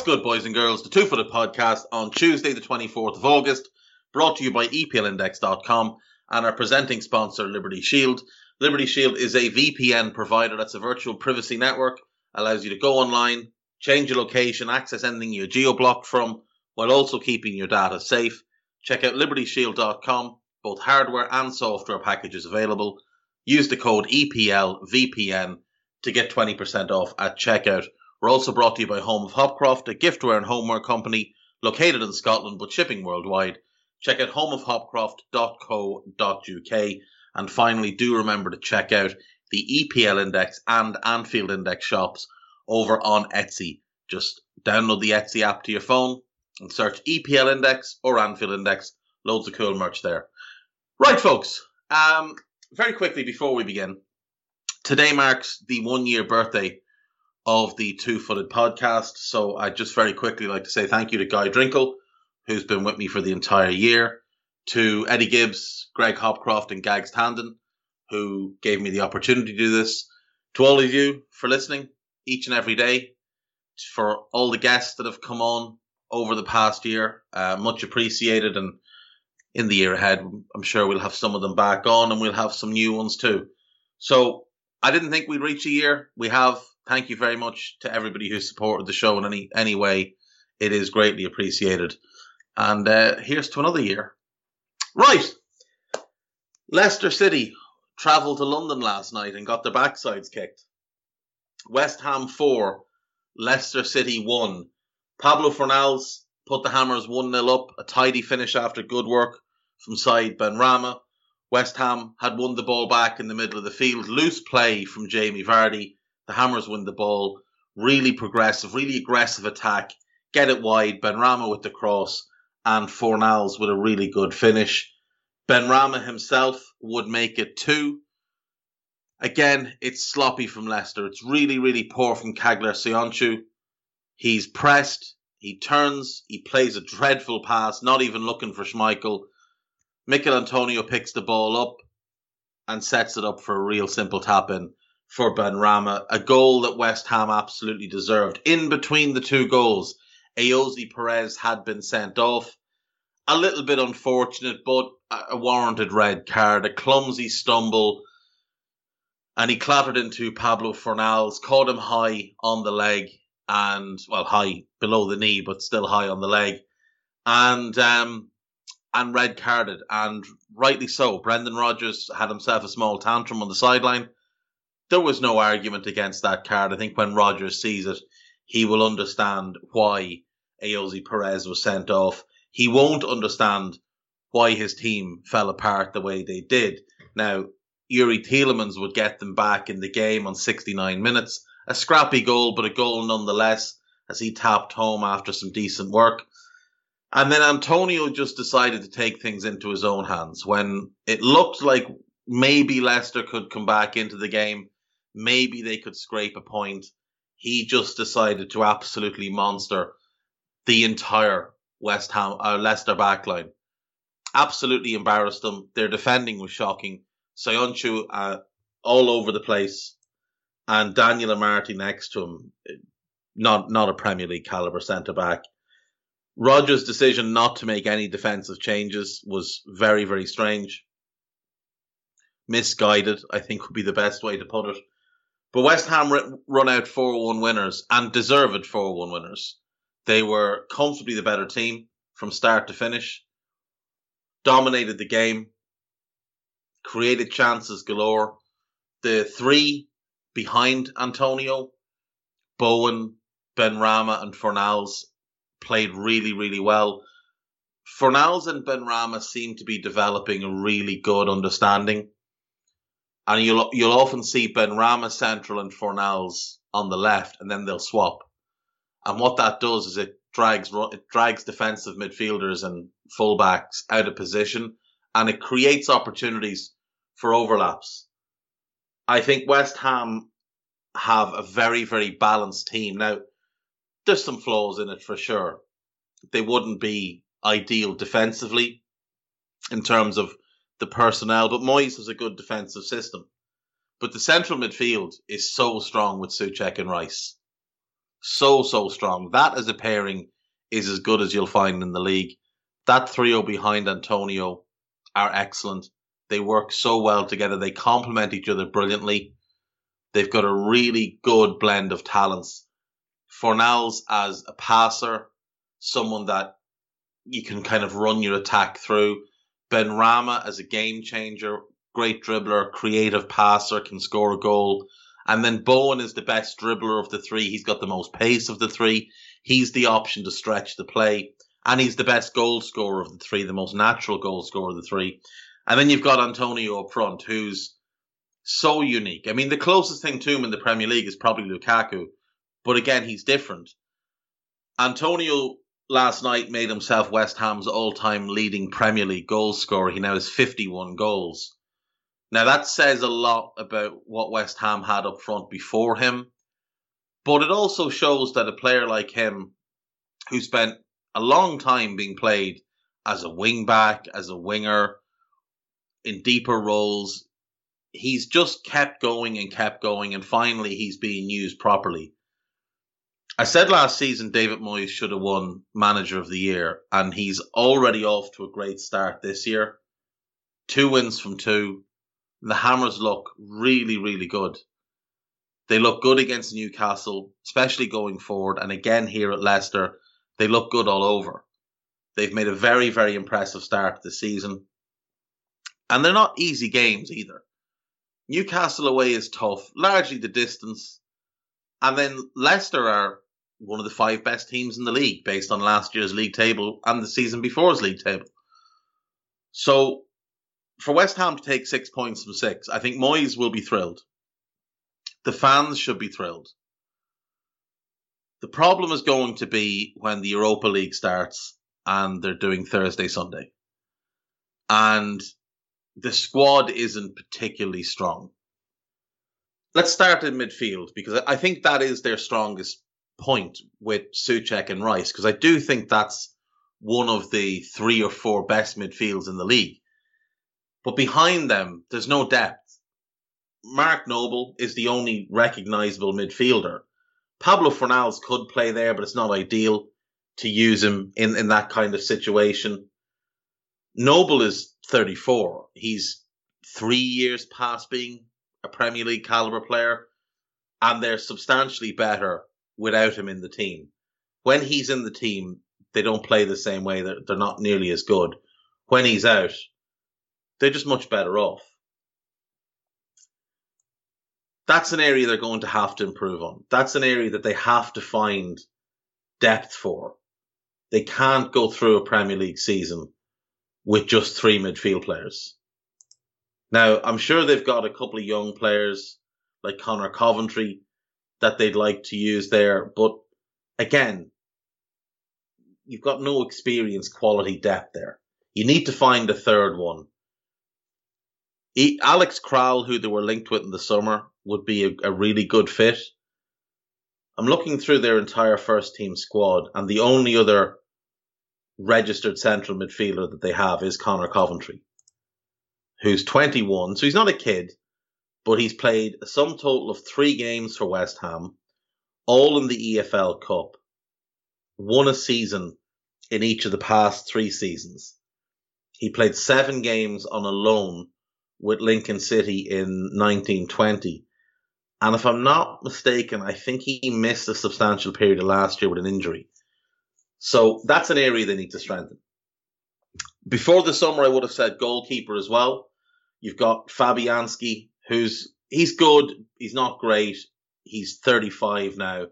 What's good, boys and girls? The Two Footed Podcast on Tuesday, the 24th of August, brought to you by EPLindex.com and our presenting sponsor, Liberty Shield. Liberty Shield is a VPN provider that's a virtual privacy network, allows you to go online, change your location, access anything you're geo blocked from, while also keeping your data safe. Check out libertyshield.com, both hardware and software packages available. Use the code EPLVPN to get 20% off at checkout. We're also brought to you by Home of Hopcroft, a giftware and homeware company located in Scotland but shipping worldwide. Check out homeofhopcroft.co.uk. And finally, do remember to check out the EPL Index and Anfield Index shops over on Etsy. Just download the Etsy app to your phone and search EPL Index or Anfield Index. Loads of cool merch there. Right, folks. Um, very quickly before we begin, today marks the one year birthday of the Two Footed podcast. So I just very quickly like to say thank you to Guy Drinkle, who's been with me for the entire year, to Eddie Gibbs, Greg Hopcroft, and Gags Tandon, who gave me the opportunity to do this. To all of you for listening each and every day, for all the guests that have come on over the past year, uh, much appreciated. And in the year ahead, I'm sure we'll have some of them back on and we'll have some new ones too. So I didn't think we'd reach a year. We have thank you very much to everybody who supported the show in any any way. It is greatly appreciated. And uh, here's to another year. Right. Leicester City travelled to London last night and got their backsides kicked. West Ham 4, Leicester City 1. Pablo Fornals put the Hammers 1 0 up, a tidy finish after good work from Said Ben Benrahma. West Ham had won the ball back in the middle of the field. Loose play from Jamie Vardy the Hammers win the ball. Really progressive, really aggressive attack. Get it wide. Benrahma with the cross and Fornals with a really good finish. Benrahma himself would make it two. Again, it's sloppy from Leicester. It's really, really poor from Caglar Soyuncu. He's pressed. He turns. He plays a dreadful pass, not even looking for Schmeichel. Michail Antonio picks the ball up and sets it up for a real simple tap in for Benrahma, a goal that West Ham absolutely deserved. In between the two goals, Ayoze Perez had been sent off. A little bit unfortunate, but a warranted red card, a clumsy stumble, and he clattered into Pablo Fornals, caught him high on the leg, and well, high below the knee, but still high on the leg, and um, and red carded, and rightly so. Brendan Rodgers had himself a small tantrum on the sideline there was no argument against that card. I think when Rodgers sees it, he will understand why Ayoze Perez was sent off. He won't understand why his team fell apart the way they did. Now, Youri Tielemans would get them back in the game on 69 minutes. A scrappy goal, but a goal nonetheless, as he tapped home after some decent work. And then Antonio just decided to take things into his own hands when it looked like maybe Leicester could come back into the game maybe they could scrape a point. He just decided to absolutely monster the entire West Ham uh, Leicester backline. Absolutely embarrassed them. Their defending was shocking. Soyuncu uh, all over the place, and Daniel Amartey next to him, not not a Premier League caliber centre back. Rodgers' decision not to make any defensive changes was very very strange. Misguided, I think would be the best way to put it. But West Ham run out 4 1 winners and deserved 4 1 winners. They were comfortably the better team from start to finish, dominated the game, created chances galore. The three behind Antonio, Bowen, Benrahma, and Fornals played really, really well. Fornals and Benrahma seem to be developing a really good understanding. And you'll you'll often see Benrahma central and Fornals on the left, and then they'll swap. And what that does is it drags it drags defensive midfielders and fullbacks out of position, and it creates opportunities for overlaps. I think West Ham have a very very balanced team now. There's some flaws in it for sure. They wouldn't be ideal defensively in terms of the personnel, but Moyes has a good defensive system. But the central midfield is so strong with Soucek and Rice. So, so strong. That as a pairing is as good as you'll find in the league. That trio oh behind Antonio are excellent. They work so well together. They complement each other brilliantly. They've got a really good blend of talents. Fornals as a passer, someone that you can kind of run your attack through. Benrahma as a game changer, great dribbler, creative passer, can score a goal. And then Bowen is the best dribbler of the three. He's got the most pace of the three. He's the option to stretch the play. And he's the best goal scorer of the three, the most natural goal scorer of the three. And then you've got Antonio up front, who's so unique. I mean, the closest thing to him in the Premier League is probably Lukaku. But again, he's different. Antonio last night made himself West Ham's all-time leading Premier League goal scorer. He now has 51 goals. Now that says a lot about what West Ham had up front before him, but it also shows that a player like him, who spent a long time being played as a wing back, as a winger, in deeper roles, he's just kept going and kept going, and finally he's being used properly. I said last season David Moyes should have won Manager of the Year, and he's already off to a great start this year. Two wins from two. The Hammers look really, really good. They look good against Newcastle, especially going forward, and again here at Leicester, they look good all over. They've made a very, very impressive start to the season. And they're not easy games either. Newcastle away is tough, largely the distance. And then Leicester are one of the five best teams in the league based on last year's league table and the season before's league table. So for West Ham to take six points from six, I think Moyes will be thrilled. The fans should be thrilled. The problem is going to be when the Europa League starts and they're doing Thursday, Sunday. And the squad isn't particularly strong. Let's start in midfield because I think that is their strongest point with Soucek and Rice because I do think that's one of the three or four best midfields in the league. But behind them, there's no depth. Mark Noble is the only recognizable midfielder. Pablo Fornals could play there, but it's not ideal to use him in, in that kind of situation. Noble is 34. He's three years past being a Premier League caliber player, and they're substantially better without him in the team. When he's in the team, they don't play the same way. They're, they're not nearly as good. When he's out, they're just much better off. That's an area they're going to have to improve on. That's an area that they have to find depth for. They can't go through a Premier League season with just three midfield players. Now, I'm sure they've got a couple of young players like Conor Coventry that they'd like to use there. But again, you've got no experience, quality depth there. You need to find a third one. Alex Kral, who they were linked with in the summer, would be a, a really good fit. I'm looking through their entire first team squad, and the only other registered central midfielder that they have is Conor Coventry, who's 21. So he's not a kid, but he's played a sum total of three games for West Ham, all in the EFL Cup, won a season in each of the past three seasons. He played seven games on a loan with Lincoln City in 1920. And if I'm not mistaken, I think he missed a substantial period of last year with an injury. So that's an area they need to strengthen. Before the summer, I would have said goalkeeper as well. You've got Fabianski, who's he's good. He's not great. He's 35 now.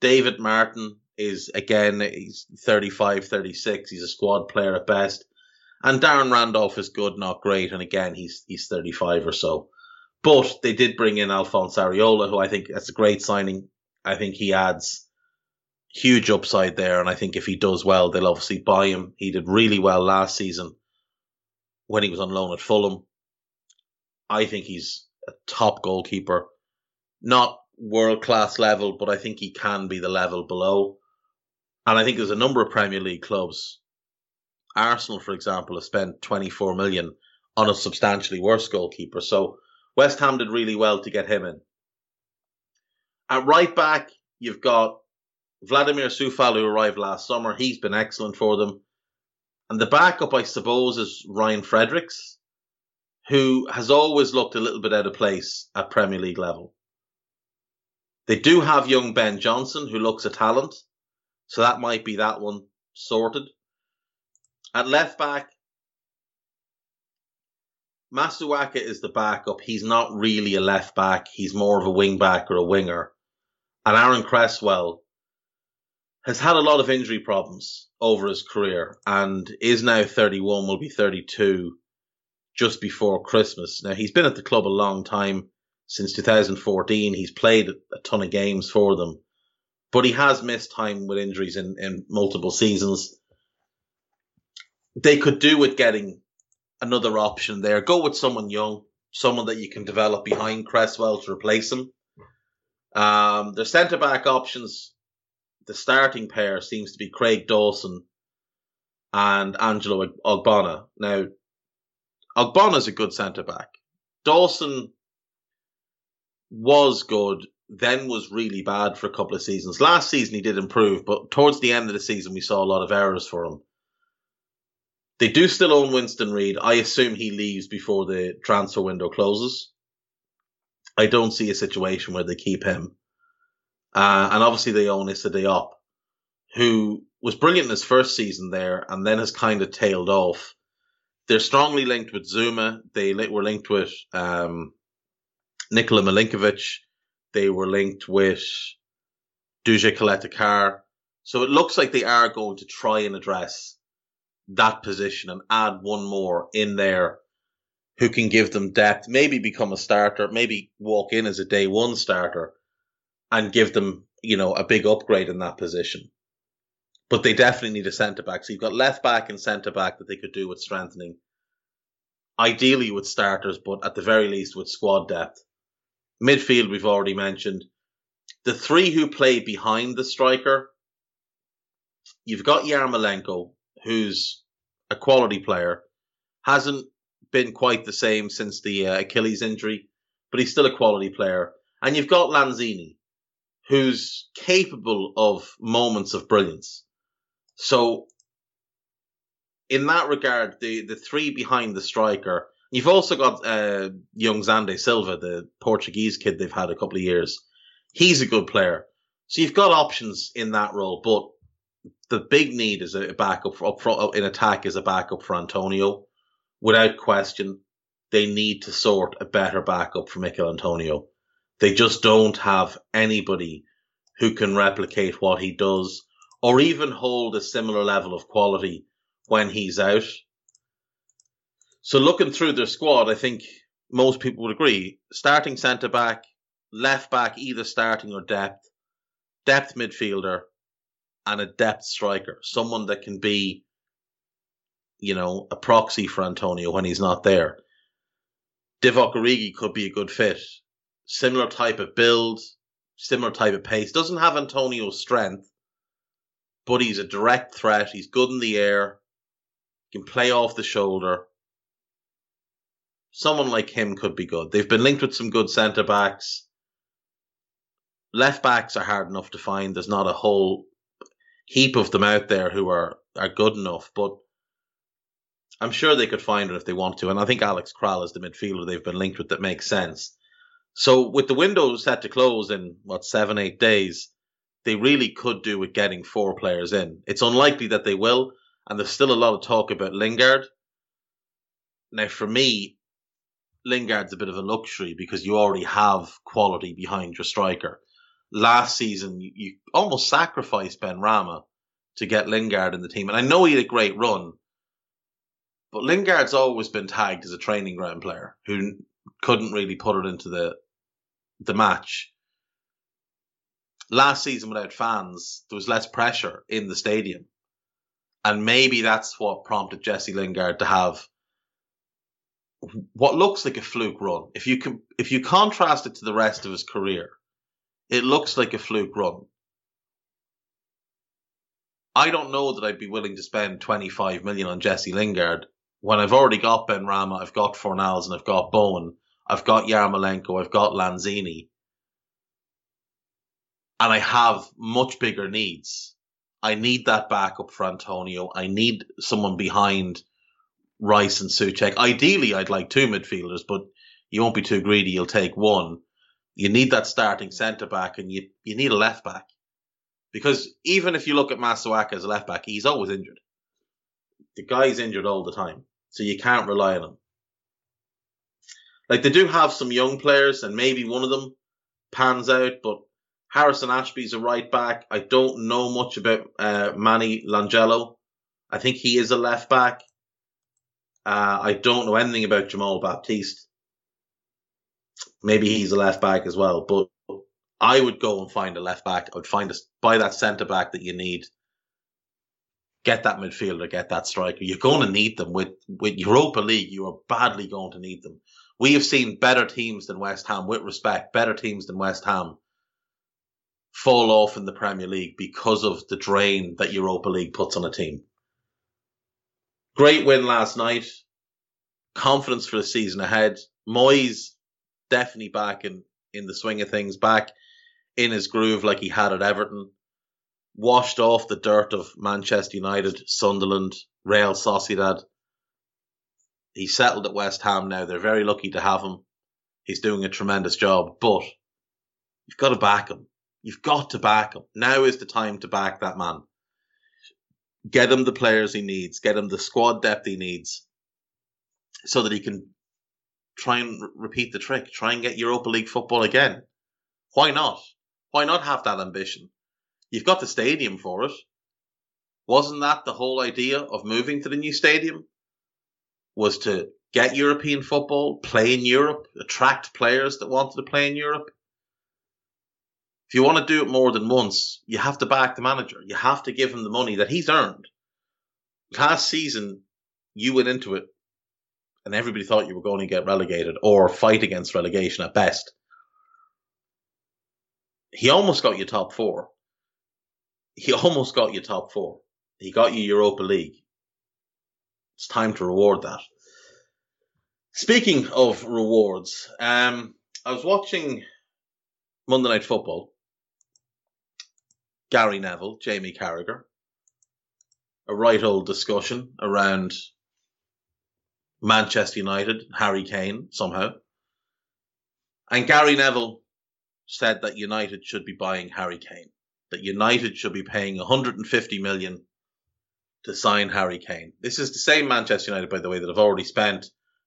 David Martin is again he's 35, 36. He's a squad player at best. And Darren Randolph is good, not great. And again, he's he's 35 or so. But they did bring in Alphonse Areola, who I think that's a great signing. I think he adds huge upside there. And I think if he does well, they'll obviously buy him. He did really well last season when he was on loan at Fulham. I think he's a top goalkeeper. Not world class level, but I think he can be the level below. And I think there's a number of Premier League clubs. Arsenal, for example, have spent 24 million on a substantially worse goalkeeper. So West Ham did really well to get him in. At right back, you've got Vladimir Coufal, who arrived last summer. He's been excellent for them. And the backup, I suppose, is Ryan Fredericks, who has always looked a little bit out of place at Premier League level. They do have young Ben Johnson, who looks a talent. So that might be that one sorted. At left back, Masuaku is the backup. He's not really a left back. He's more of a wing back or a winger. And Aaron Cresswell has had a lot of injury problems over his career and is now 31, will be 32 just before Christmas. Now, he's been at the club a long time since 2014. He's played a ton of games for them, but he has missed time with injuries in, in multiple seasons. They could do with getting another option there. Go with someone young, someone that you can develop behind Cresswell to replace him. Um, their centre back options, the starting pair seems to be Craig Dawson and Angelo Ogbonna. Now, Ogbonna's a good centre back. Dawson was good, then was really bad for a couple of seasons. Last season he did improve, but towards the end of the season we saw a lot of errors for him. They do still own Winston Reid. I assume he leaves before the transfer window closes. I don't see a situation where they keep him. Uh, and obviously they own Issa Diop, who was brilliant in his first season there and then has kind of tailed off. They're strongly linked with Zouma. They were linked with um, Nikola Milenkovic. They were linked with Duje Caleta-Car. So it looks like they are going to try and address that position and add one more in there who can give them depth, maybe become a starter, maybe walk in as a day one starter and give them, you know, a big upgrade in that position. But they definitely need a centre back. So you've got left back and centre back that they could do with strengthening. Ideally with starters, but at the very least with squad depth. Midfield, we've already mentioned. The three who play behind the striker, you've got Yarmolenko, who's a quality player, hasn't been quite the same since the uh, Achilles injury, but he's still a quality player. And you've got Lanzini, who's capable of moments of brilliance. So, in that regard, the, the three behind the striker You've also got uh, young Xande Silva, the Portuguese kid they've had a couple of years. He's a good player. So you've got options in that role, but the big need is a backup for, up front in attack is a backup for Antonio. Without question, they need to sort a better backup for Michail Antonio. They just don't have anybody who can replicate what he does or even hold a similar level of quality when he's out. So looking through their squad, I think most people would agree. Starting centre back, left back, either starting or depth, depth midfielder, and a depth striker. Someone that can be, you know, a proxy for Antonio when he's not there. Divock Origi could be a good fit. Similar type of build, similar type of pace. Doesn't have Antonio's strength, but he's a direct threat. He's good in the air, He can play off the shoulder someone like him could be good. They've been linked with some good centre backs. Left backs are hard enough to find. There's not a whole heap of them out there who are, are good enough, but I'm sure they could find it if they want to. And I think Alex Kral is the midfielder they've been linked with that makes sense. So with the window set to close in what seven, eight days, they really could do with getting four players in. It's unlikely that they will, and there's still a lot of talk about Lingard. Now, for me, Lingard's a bit of a luxury because you already have quality behind your striker. last season you, almost sacrificed Benrahma to get Lingard in the team. And I know he had a great run, but Lingard's always been tagged as a training ground player who couldn't really put it into the the match. Last season without fans, there was less pressure in the stadium. And maybe that's what prompted Jesse Lingard to have what looks like a fluke run. If you can, if you contrast it to the rest of his career, it looks like a fluke run. I don't know that I'd be willing to spend 25 million on Jesse Lingard when I've already got Benrahma, I've got Fornals, and I've got Bowen, I've got Yarmolenko, I've got Lanzini, and I have much bigger needs. I need that backup for Antonio. I need someone behind Rice and Soucek. Ideally, I'd like two midfielders, but you won't be too greedy. You'll take one. You need that starting centre back, and you you need a left back because even if you look at Masuaku as a left back, he's always injured. The guy's injured all the time, so you can't rely on him. Like they do have some young players, and maybe one of them pans out, but Harrison Ashby's a right back. I don't know much about uh, Manny Longelo. I think he is a left back. Uh, I don't know anything about Jamal Baptiste. Maybe he's a left back as well, but I would go and find a left back. I would find a buy that centre back that you need. Get that midfielder, get that striker. You're going to need them with with Europa League. You are badly going to need them. We have seen better teams than West Ham, with respect, better teams than West Ham fall off in the Premier League because of the drain that Europa League puts on a team. Great win last night. Confidence for the season ahead. Moyes definitely back in, in the swing of things, back in his groove like he had at Everton. Washed off the dirt of Manchester United, Sunderland, Real Sociedad. He's settled at West Ham now. They're very lucky to have him. He's doing a tremendous job, but you've got to back him. You've got to back him. Now is the time to back that man get him the players he needs, get him the squad depth he needs, so that he can try and repeat the trick, try and get Europa League football again. Why not? Why not have that ambition? You've got the stadium for it. Wasn't that the whole idea of moving to the new stadium? Was to get European football, play in Europe, attract players that wanted to play in Europe? If you want to do it more than once, you have to back the manager. You have to give him the money that he's earned. Last season, you went into it and everybody thought you were going to get relegated or fight against relegation at best. He almost got you top four. He almost got you top four. He got you Europa League. It's time to reward that. Speaking of rewards, um, I was watching Monday Night Football Gary Neville, Jamie Carragher. A right old discussion around Manchester United, Harry Kane, somehow. And Gary Neville said that United should be buying Harry Kane. That United should be paying 150 million to sign Harry Kane. This is the same Manchester United, by the way, that have already spent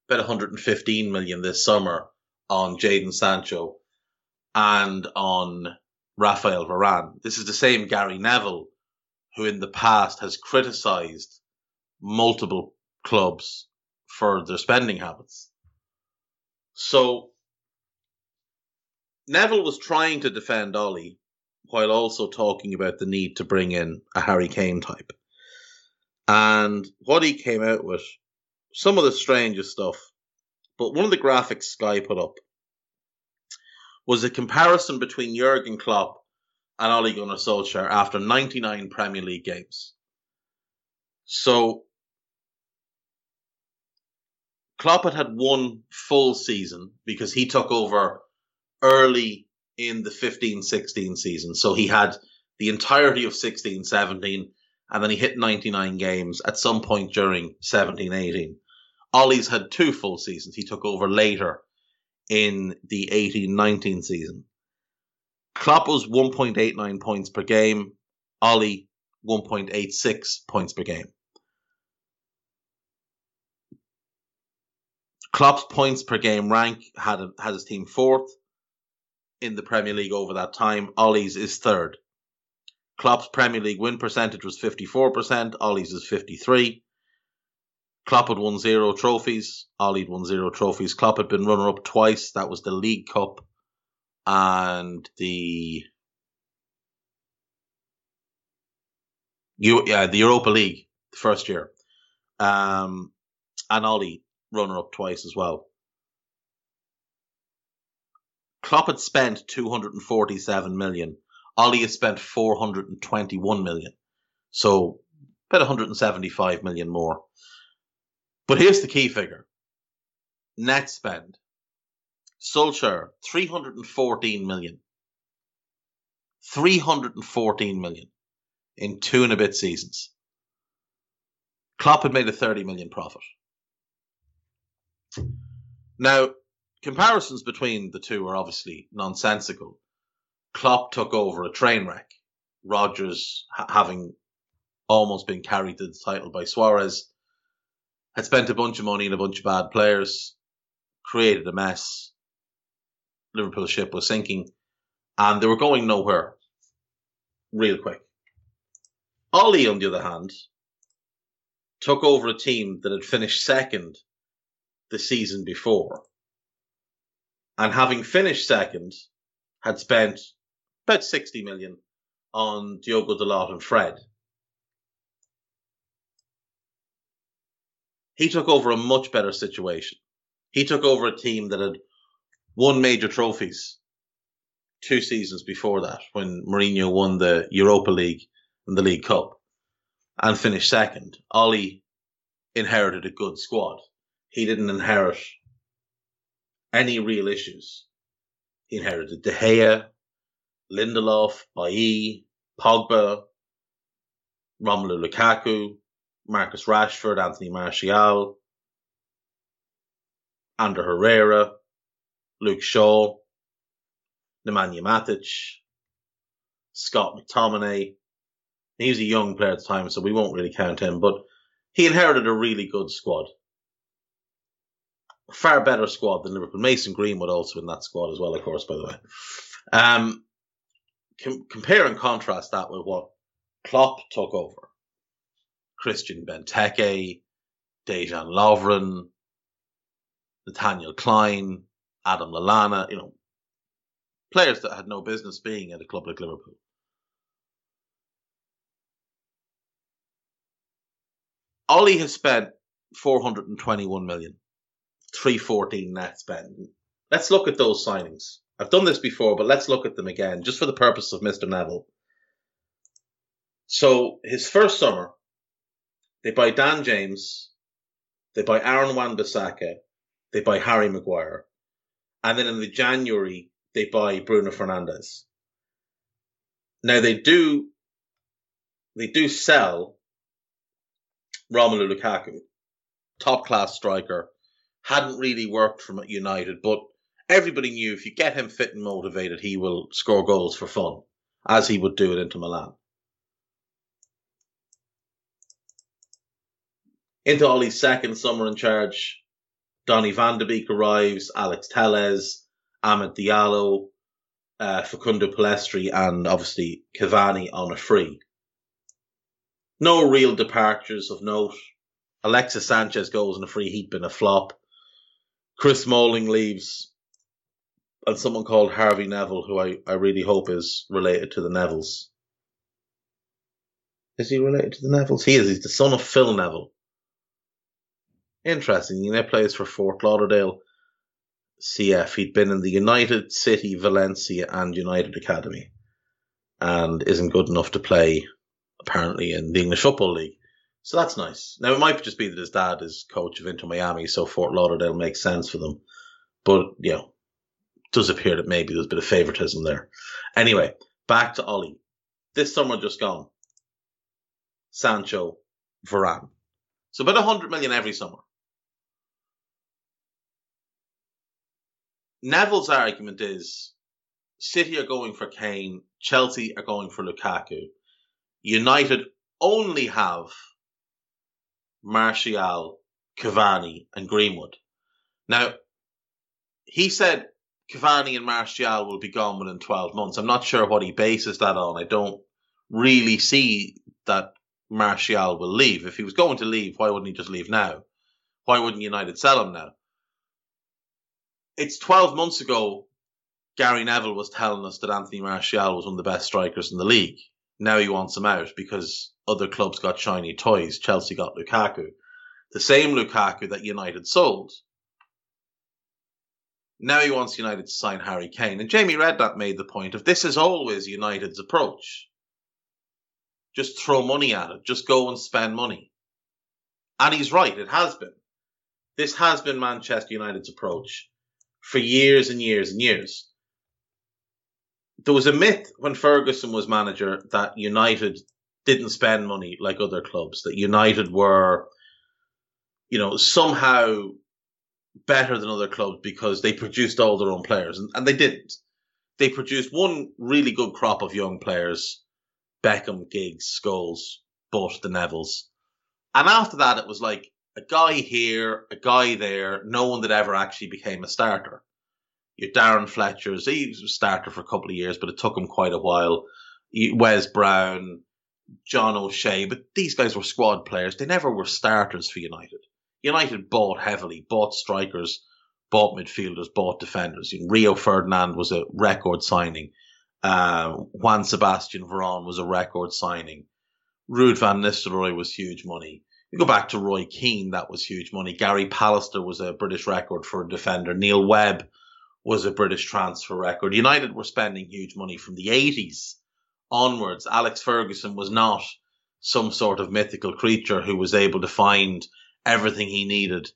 about 115 million this summer on Jadon Sancho and on Rafael Varane. This is the same Gary Neville who in the past has criticized multiple clubs for their spending habits. So Neville was trying to defend Ollie while also talking about the need to bring in a Harry Kane type. And what he came out with, some of the strangest stuff, but one of the graphics Sky put up was a comparison between Jurgen Klopp and Ole Gunnar Solskjaer after 99 Premier League games. So Klopp had had one full season because he took over early in the 15-16 season. So he had the entirety of 16-17 and then he hit 99 games at some point during 17-18. Ollie's had two full seasons. He took over later in the 18 19 season. Klopp was 1.89 points per game, Ollie 1.86 points per game. Klopp's points per game rank had had his team fourth. in the Premier League over that time. Ollie's is third. Klopp's Premier League win percentage was 54%, Ollie's is 53. Klopp had won zero trophies, Ollie had won zero trophies. Klopp had been runner up twice. That was the League Cup and the you yeah, the Europa League the first year. Um, and Ollie runner up twice as well. Klopp had spent 247 million. Ollie has spent 421 million. So about 175 million more. But here's the key figure. Net spend. Solskjaer, 314 million. 314 million in two and a bit seasons. Klopp had made a 30 million profit. Now, comparisons between the two are obviously nonsensical. Klopp took over a train wreck. Rodgers, ha- having almost been carried to the title by Suarez, had spent a bunch of money and a bunch of bad players, created a mess. Liverpool ship was sinking, and they were going nowhere real quick. Ollie, on the other hand, took over a team that had finished second the season before. And having finished second, had spent about 60 million on Diogo Dalot and Fred. He took over a much better situation. He took over a team that had won major trophies two seasons before that when Mourinho won the Europa League and the League Cup and finished second. Ollie inherited a good squad. He didn't inherit any real issues. He inherited De Gea, Lindelof, Bailly, Pogba, Romelu Lukaku, Marcus Rashford, Anthony Martial, Ander Herrera, Luke Shaw, Nemanja Matic, Scott McTominay. He was a young player at the time, so we won't really count him, but he inherited a really good squad. A far better squad than Liverpool. Mason Greenwood also in that squad as well, of course, by the way. Um, com- compare and contrast that with what Klopp took over. Christian Benteke, Dejan Lovren, Nathaniel Klein, Adam Lallana, you know, players that had no business being at a club like Liverpool. Ollie has spent 421 million, 314 net spend. Let's look at those signings. I've done this before, but let's look at them again, just for the purpose of Mr. Neville. So his first summer, they buy Dan James, they buy Aaron Wan-Bissaka, they buy Harry Maguire, and then in the January they buy Bruno Fernandes. Now they do, they do sell Romelu Lukaku, top class striker, hadn't really worked from United, but everybody knew if you get him fit and motivated, he will score goals for fun, as he would do it Inter Milan. Into Ollie's second summer in charge, Donny van de Beek arrives, Alex Telles, Amad Diallo, uh, Facundo Pellistri, and obviously Cavani on a free. No real departures of note. Alexis Sanchez goes on a free heat, been a flop. Chris Smalling leaves, and someone called Harvey Neville, who I, I really hope is related to the Nevilles. Is he related to the Nevilles? He is. He's the son of Phil Neville. Interesting. He now plays for Fort Lauderdale CF. He'd been in the United City, Valencia, and United Academy, and isn't good enough to play apparently in the English Football League. So that's nice. Now it might just be that his dad is coach of Inter Miami, so Fort Lauderdale makes sense for them. But you know, it does appear that maybe there's a bit of favoritism there. Anyway, back to Ollie. This summer just gone. Sancho, Varane. So about a hundred million every summer. Neville's argument is City are going for Kane, Chelsea are going for Lukaku. United only have Martial, Cavani, and Greenwood. Now, he said Cavani and Martial will be gone within 12 months. I'm not sure what he bases that on. I don't really see that Martial will leave. If he was going to leave, why wouldn't he just leave now? Why wouldn't United sell him now? It's 12 months ago, Gary Neville was telling us that Anthony Martial was one of the best strikers in the league. Now he wants him out because other clubs got shiny toys. Chelsea got Lukaku. The same Lukaku that United sold. Now he wants United to sign Harry Kane. And Jamie Redknapp made the point of this is always United's approach. Just throw money at it. Just go and spend money. And he's right. It has been. This has been Manchester United's approach for years and years and years. There was a myth when Ferguson was manager that United didn't spend money like other clubs, that United were, you know, somehow better than other clubs because they produced all their own players, and, and they didn't. They produced one really good crop of young players Beckham, Giggs, Scholes, but the Nevilles. And after that, it was like a guy here, a guy there, no one that ever actually became a starter. Your Darren Fletcher's, he was a starter for a couple of years, but it took him quite a while. Wes Brown, John O'Shea, but these guys were squad players. They never were starters for United. United bought heavily, bought strikers, bought midfielders, bought defenders. Rio Ferdinand was a record signing. Uh, Juan Sebastian Veron was a record signing. Ruud van Nistelrooy was huge money. You go back to Roy Keane, that was huge money. Gary Pallister was a British record for a defender. Neil Webb was a British transfer record. United were spending huge money from the 80s onwards. Alex Ferguson was not some sort of mythical creature who was able to find everything he needed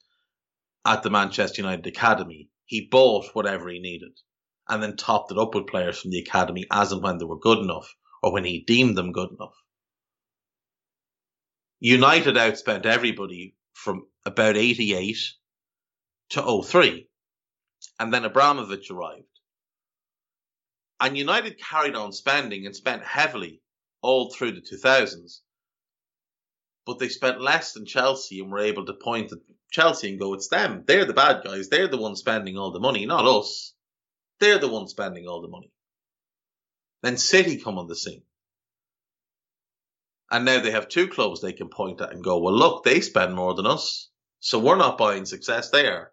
at the Manchester United Academy. He bought whatever he needed and then topped it up with players from the academy as and when they were good enough or when he deemed them good enough. United outspent everybody from about 88 to 03. And then Abramovich arrived. And United carried on spending and spent heavily all through the 2000s but they spent less than Chelsea and were able to point at Chelsea and go, it's them. They're the bad guys. They're the ones spending all the money, not us. They're the ones spending all the money. Then City come on the scene. And now they have two clubs they can point at and go, well, look, they spend more than us. So we're not buying success, there.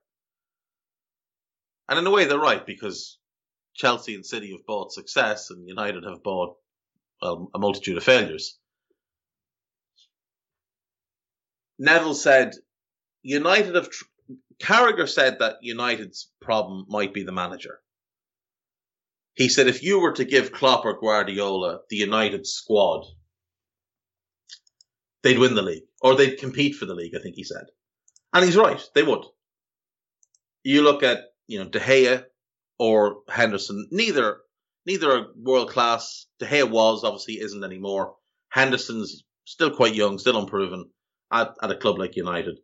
And in a way, they're right because Chelsea and City have bought success and United have bought well, a multitude of failures. Neville said United have. Tr- Carragher said that United's problem might be the manager. He said if you were to give Klopp or Guardiola the United squad, they'd win the league or they'd compete for the league. I think he said, and he's right. They would. You look at you know De Gea or Henderson. Neither neither are world class. De Gea was obviously isn't anymore. Henderson's still quite young, still unproven at, at a club like United.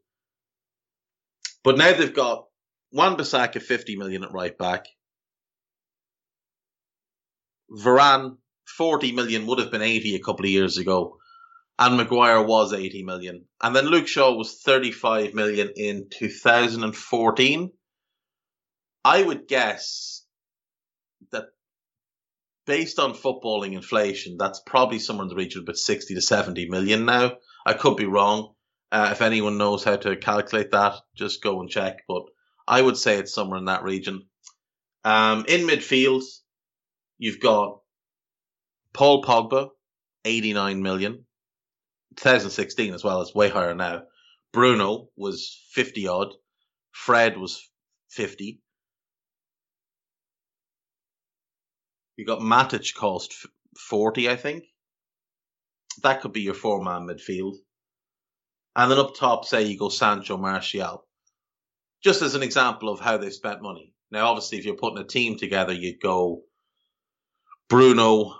But now they've got Wan Bissaka 50 million at right back. Varane 40 million would have been 80 a couple of years ago. And Maguire was 80 million. And then Luke Shaw was 35 million in 2014. I would guess that based on footballing inflation, that's probably somewhere in the region of about 60 to 70 million now. I could be wrong. Uh, if anyone knows how to calculate that, just go and check. But I would say it's somewhere in that region. Um, in midfield, you've got Paul Pogba, 89 million. 2016 as well, it's way higher now. Bruno was 50 odd. Fred was 50. You got Matic cost 40, I think. That could be your four man midfield. And then up top, say you go Sancho Martial. Just as an example of how they spent money. Now, obviously, if you're putting a team together, you'd go Bruno,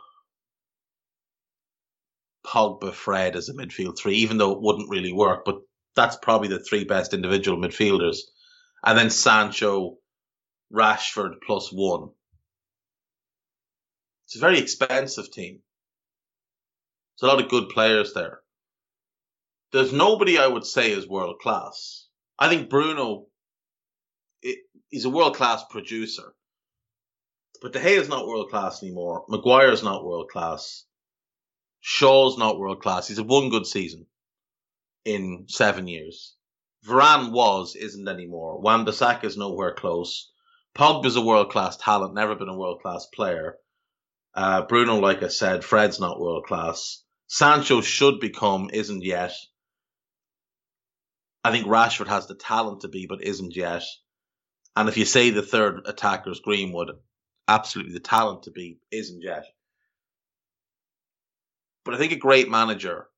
Pogba, Fred as a midfield three, even though it wouldn't really work. But that's probably the three best individual midfielders. And then Sancho, Rashford plus one. It's a very expensive team. There's a lot of good players there there's nobody I would say is world class. I think Bruno is a world class producer, But De Gea is not world class anymore. Maguire is not world class. Shaw's not world class. He's had one good season in seven years. Varane was, isn't anymore. Wan is nowhere close. Pogba's a world class talent, never been a world class player. Uh, Bruno, like I said, Fred's not world class. Sancho should become, isn't yet. I think Rashford has the talent to be, but isn't yet. And if you say the third attacker is Greenwood, absolutely the talent to be, isn't yet. But I think a great manager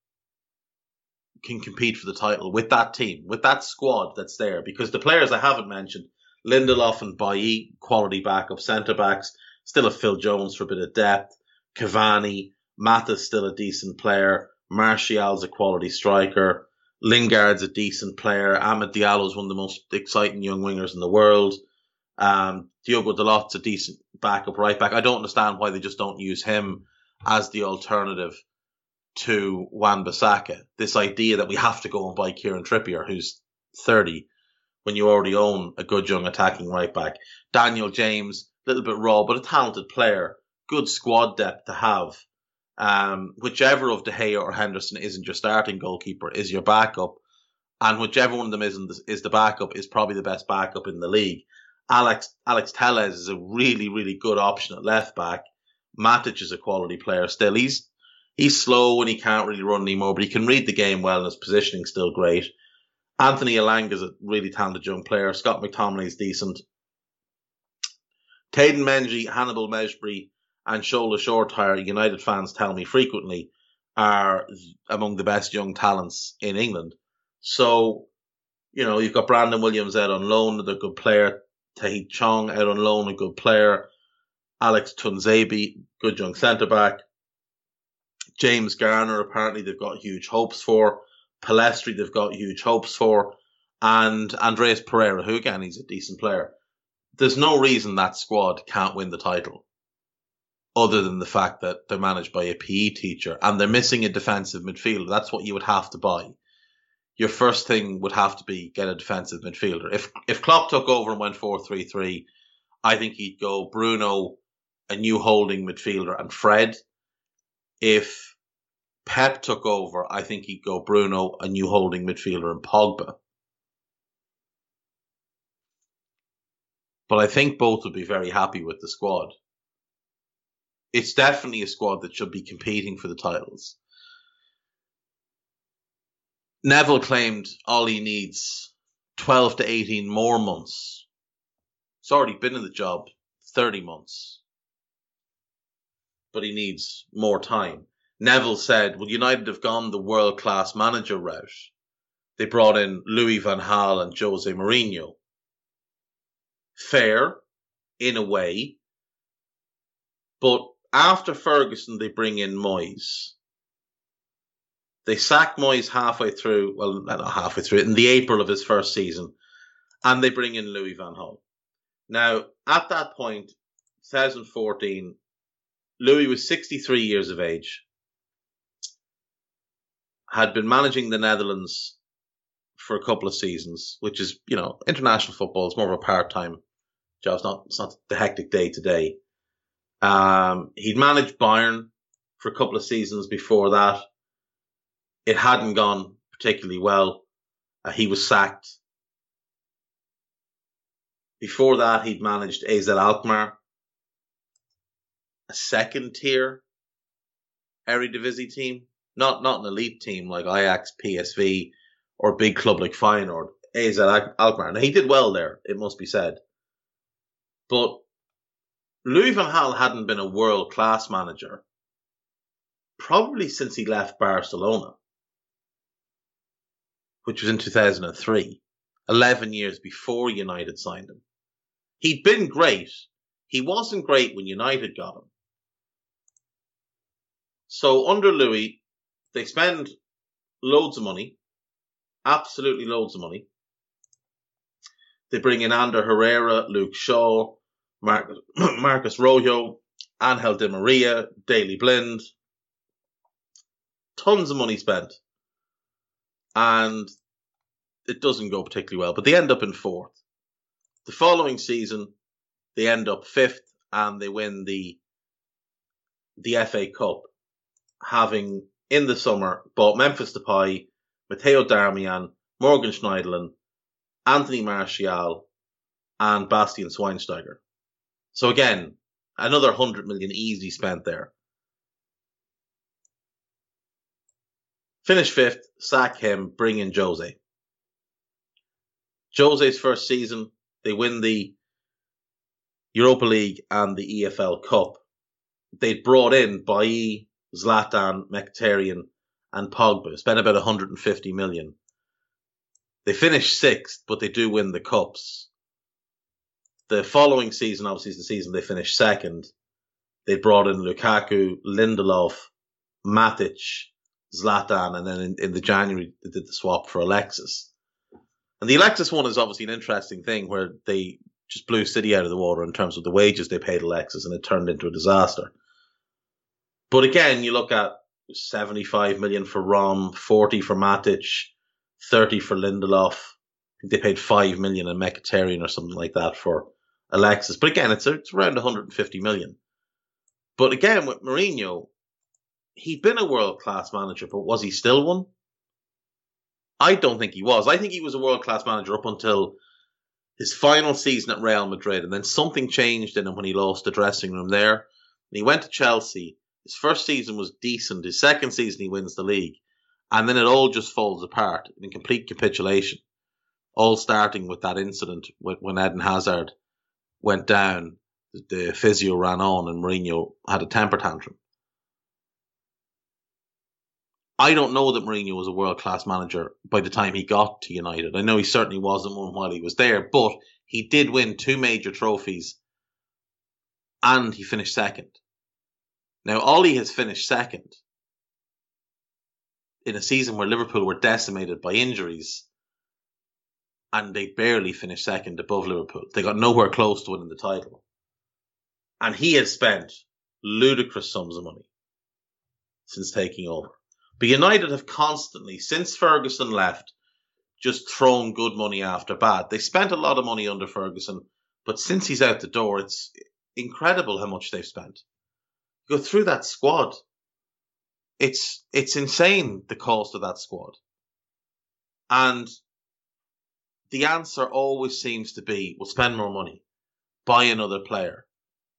can compete for the title with that team, with that squad that's there. Because the players I haven't mentioned, Lindelof and Bailly, quality backup centre backs, still a Phil Jones for a bit of depth. Cavani, Mata's still a decent player. Martial's a quality striker. Lingard's a decent player. Amad Diallo's one of the most exciting young wingers in the world. Um, Diogo Dalot's a decent backup right back. I don't understand why they just don't use him as the alternative to Wan Bissaka. This idea that we have to go and buy Kieran Trippier, who's 30, when you already own a good young attacking right back. Daniel James, a little bit raw, but a talented player. Good squad depth to have. Um, whichever of De Gea or Henderson isn't your starting goalkeeper is your backup, and whichever one of them isn't is the backup is probably the best backup in the league. Alex Alex Telles is a really really good option at left back. Matic is a quality player still. He's he's slow and he can't really run anymore, but he can read the game well and his positioning's still great. Anthony is a really talented young player. Scott McTominay is decent. Teden Mengi, Hannibal Mejbri, and Shola Shoretire, United fans tell me frequently, are among the best young talents in England. So, you know, you've got Brandon Williams out on loan, another good player. Tahith Chong out on loan, a good player. Alex Tuanzebe, good young centre back. James Garner, apparently they've got huge hopes for. Pellistri, they've got huge hopes for. And Andreas Pereira, who again, he's a decent player. There's no reason that squad can't win the title other than the fact that they're managed by a PE teacher and they're missing a defensive midfielder. That's what you would have to buy. Your first thing would have to be get a defensive midfielder. If if Klopp took over and went 4-3-3, I think he'd go Bruno, a new holding midfielder, and Fred. If Pep took over, I think he'd go Bruno, a new holding midfielder, and Pogba. But I think both would be very happy with the squad it's definitely a squad that should be competing for the titles. Neville claimed all he needs 12 to 18 more months. He's already been in the job 30 months. But he needs more time. Neville said, well, United have gone the world class manager route. They brought in Louis Van Gaal and Jose Mourinho. Fair, in a way, but after Ferguson, they bring in Moyes. They sack Moyes halfway through, well, not halfway through, in the April of his first season, and they bring in Louis Van Gaal. Now, at that point, 2014, Louis was 63 years of age, had been managing the Netherlands for a couple of seasons, which is, you know, international football is more of a part time job. It's not, it's not the hectic day to day. Um, he'd managed Bayern for a couple of seasons before that. It hadn't gone particularly well. Uh, he was sacked. Before that, he'd managed AZ Alkmaar, a second tier Eredivisie team, not not an elite team like Ajax, PSV, or big club like Feyenoord. AZ Alkmaar. Now he did well there, it must be said, but Louis van Gaal hadn't been a world class manager probably since he left Barcelona, which was in 2003, 11 years before United signed him. He'd been great. He wasn't great when United got him. So under Louis, they spend loads of money, absolutely loads of money. They bring in Ander Herrera, Luke Shaw, Marcos, Marcos Rojo, Angel Di Maria, Daley Blind. Tons of money spent. And it doesn't go particularly well, but they end up in fourth. The following season, they end up fifth and they win the the FA Cup, having in the summer bought Memphis Depay, Matteo Darmian, Morgan Schneiderlin, Anthony Martial, and Bastian Schweinsteiger. So again, another 100 million easy spent there. Finish fifth, sack him, bring in Jose. Jose's first season, they win the Europa League and the EFL Cup. They'd brought in Bailly, Zlatan, Mkhitaryan, and Pogba, spent about 150 million. They finished sixth, but they do win the cups. The following season, obviously, is the season they finished second. They brought in Lukaku, Lindelof, Matic, Zlatan, and then in, in the January they did the swap for Alexis. And the Alexis one is obviously an interesting thing where they just blew City out of the water in terms of the wages they paid Alexis, and it turned into a disaster. But again, you look at 75 million for Rom, 40 for Matic, 30 for Lindelof. I think they paid 5 million in Mkhitaryan or something like that for Alexis. But again, it's, it's around 150 million. But again, with Mourinho, he'd been a world class manager, but was he still one? I don't think he was. I think he was a world class manager up until his final season at Real Madrid, and then something changed in him when he lost the dressing room there. And he went to Chelsea. His first season was decent. His second season, he wins the league, and then it all just falls apart in complete capitulation. All starting with that incident when Eden Hazard went down, the physio ran on, and Mourinho had a temper tantrum. I don't know that Mourinho was a world class manager by the time he got to United. I know he certainly wasn't one while he was there, but he did win two major trophies and he finished second. Now, Ole has finished second in a season where Liverpool were decimated by injuries and they barely finished second above Liverpool. They got nowhere close to winning the title. And he has spent ludicrous sums of money since taking over. But United have constantly, since Ferguson left, just thrown good money after bad. They spent a lot of money under Ferguson, but since he's out the door, it's incredible how much they've spent. Go through that squad. It's it's insane the cost of that squad. And the answer always seems to be we'll spend more money, buy another player.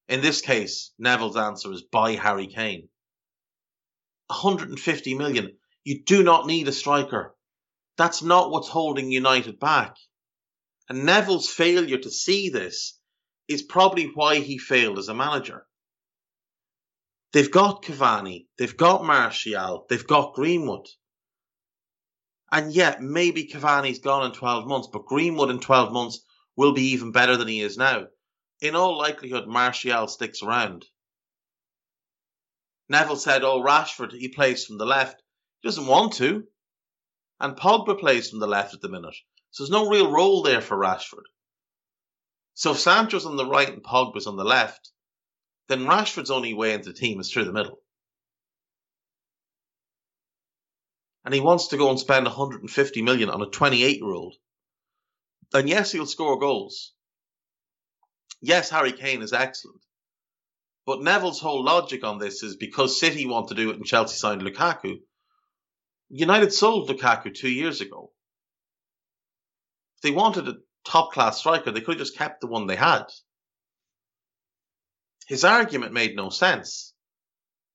In this case, Neville's answer is buy Harry Kane. 150 million. You do not need a striker. That's not what's holding United back. And Neville's failure to see this is probably why he failed as a manager. They've got Cavani, they've got Martial, they've got Greenwood. And yet, maybe Cavani's gone in 12 months, but Greenwood in 12 months will be even better than he is now. In all likelihood, Martial sticks around. Neville said, "Oh, Rashford, he plays from the left. He doesn't want to." And Pogba plays from the left at the minute. So there's no real role there for Rashford. So if Sancho's on the right and Pogba's on the left, then Rashford's only way into the team is through the middle. And he wants to go and spend 150 million on a 28 year old. And yes, he'll score goals. Yes, Harry Kane is excellent. But Neville's whole logic on this is because City want to do it and Chelsea signed Lukaku. United sold Lukaku two years ago. If they wanted a top class striker, they could have just kept the one they had. His argument made no sense.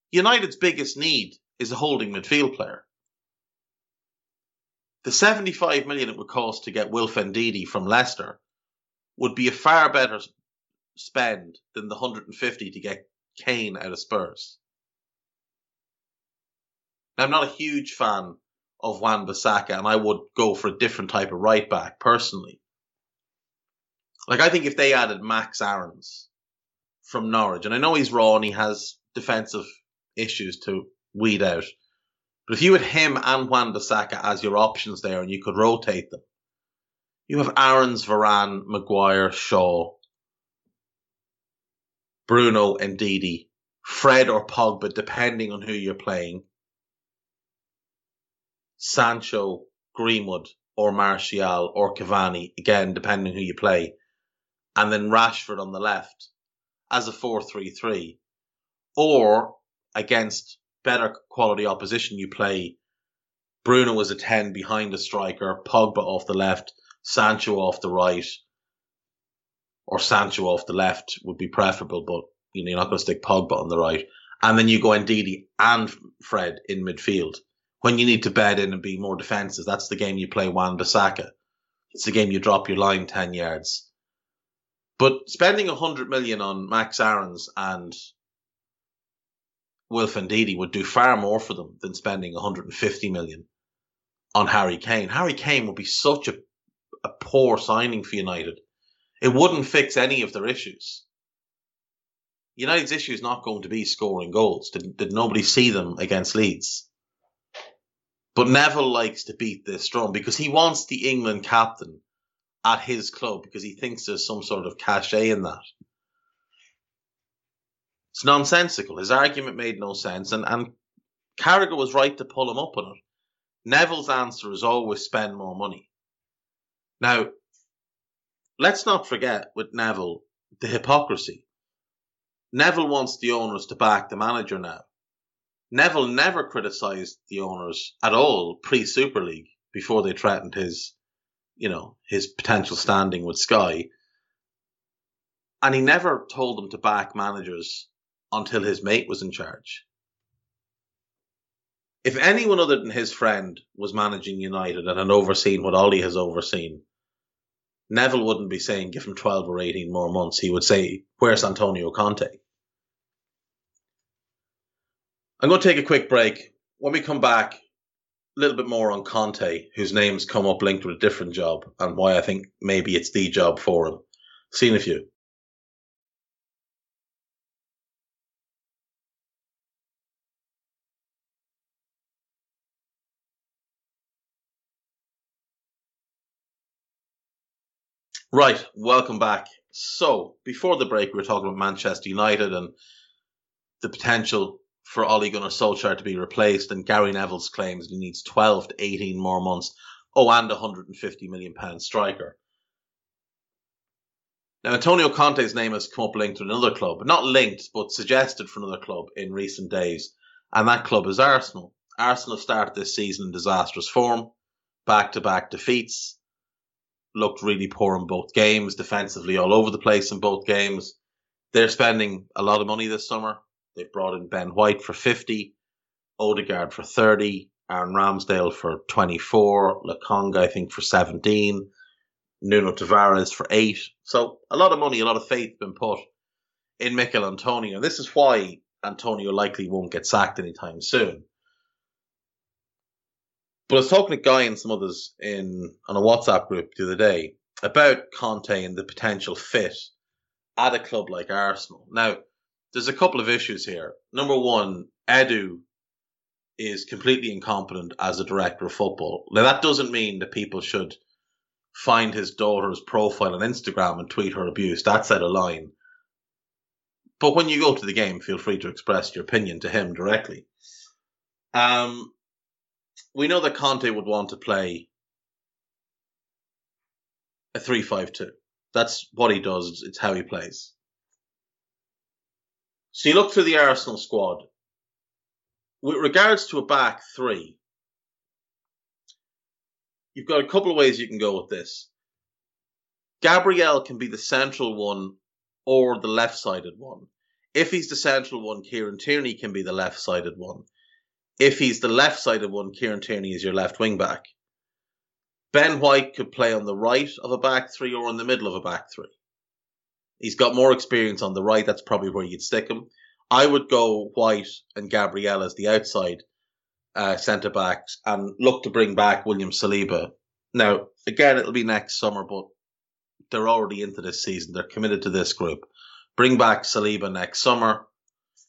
United's biggest need is a holding midfield player. The 75 million it would cost to get Wilf Ndidi from Leicester would be a far better spend than the 150 to get Kane out of Spurs. Now, I'm not a huge fan of Wan Bissaka, and I would go for a different type of right back personally. Like, I think if they added Max Aarons from Norwich, and I know he's raw and he has defensive issues to weed out, but if you had him and Wan Bissaka as your options there and you could rotate them, you have Aarons, Varane, Maguire, Shaw, Bruno Ndidi, Fred or Pogba, depending on who you're playing, Sancho, Greenwood, or Martial, or Cavani, again, depending who you play, and then Rashford on the left. As a 4 3 3, or against better quality opposition, you play Bruno as a 10 behind the striker, Pogba off the left, Sancho off the right, or Sancho off the left would be preferable, but you know, you're not going to stick Pogba on the right. And then you go Ndidi and Fred in midfield. When you need to bed in and be more defensive, that's the game you play Wan Bissaka. It's the game you drop your line 10 yards. But spending a 100 million on Max Aarons and Wilf Ndidi would do far more for them than spending 150 million on Harry Kane. Harry Kane would be such a, a poor signing for United. It wouldn't fix any of their issues. United's issue is not going to be scoring goals. Did, did nobody see them against Leeds? But Neville likes to beat this drum because he wants the England captain at his club because he thinks there's some sort of cachet in that. It's nonsensical. His argument made no sense, and, and Carragher was right to pull him up on it. Neville's answer is always spend more money. Now, let's not forget with Neville the hypocrisy. Neville wants the owners to back the manager now. Neville never criticised the owners at all pre Super League before they threatened his, you know, his potential standing with Sky. And he never told them to back managers until his mate was in charge. If anyone other than his friend was managing United and had overseen what Ole has overseen, Neville wouldn't be saying give him 12 or 18 more months. He would say, Where's Antonio Conte? I'm going to take a quick break. When we come back, little bit more on Conte, whose name's come up linked with a different job, and why I think maybe it's the job for him. See you in a few. Right, welcome back. So, before the break, we were talking about Manchester United and the potential for Ole Gunnar Solskjaer to be replaced, and Gary Neville's claims he needs 12 to 18 more months. Oh, and a 150 million pound striker. Now, Antonio Conte's name has come up linked to another club, not linked, but suggested for another club in recent days, and that club is Arsenal. Arsenal started this season in disastrous form, back to back defeats, looked really poor in both games, defensively all over the place in both games. They're spending a lot of money this summer. They've brought in Ben White for 50, Odegaard for 30, Aaron Ramsdale for 24, Lokonga, I think, for 17, Nuno Tavares for 8. So a lot of money, a lot of faith been put in Mikel Antonio. This is why Antonio likely won't get sacked anytime soon. But I was talking to Guy and some others in on a WhatsApp group the other day about Conte and the potential fit at a club like Arsenal. Now, there's a couple of issues here. Number one, Edu is completely incompetent as a director of football. Now, that doesn't mean that people should find his daughter's profile on Instagram and tweet her abuse. That's out of line. But when you go to the game, feel free to express your opinion to him directly. Um, we know that Conte would want to play a three-five-two. That's what he does. It's how he plays. So you look through the Arsenal squad. With regards to a back three, you've got a couple of ways you can go with this. Gabriel can be the central one or the left-sided one. If he's the central one, Kieran Tierney can be the left-sided one. If he's the left sided one, Kieran Tierney is your left wing back. Ben White could play on the right of a back three or in the middle of a back three. He's got more experience on the right. That's probably where you'd stick him. I would go White and Gabriel as the outside uh, centre backs and look to bring back William Saliba. Now, again, it'll be next summer, but they're already into this season. They're committed to this group. Bring back Saliba next summer.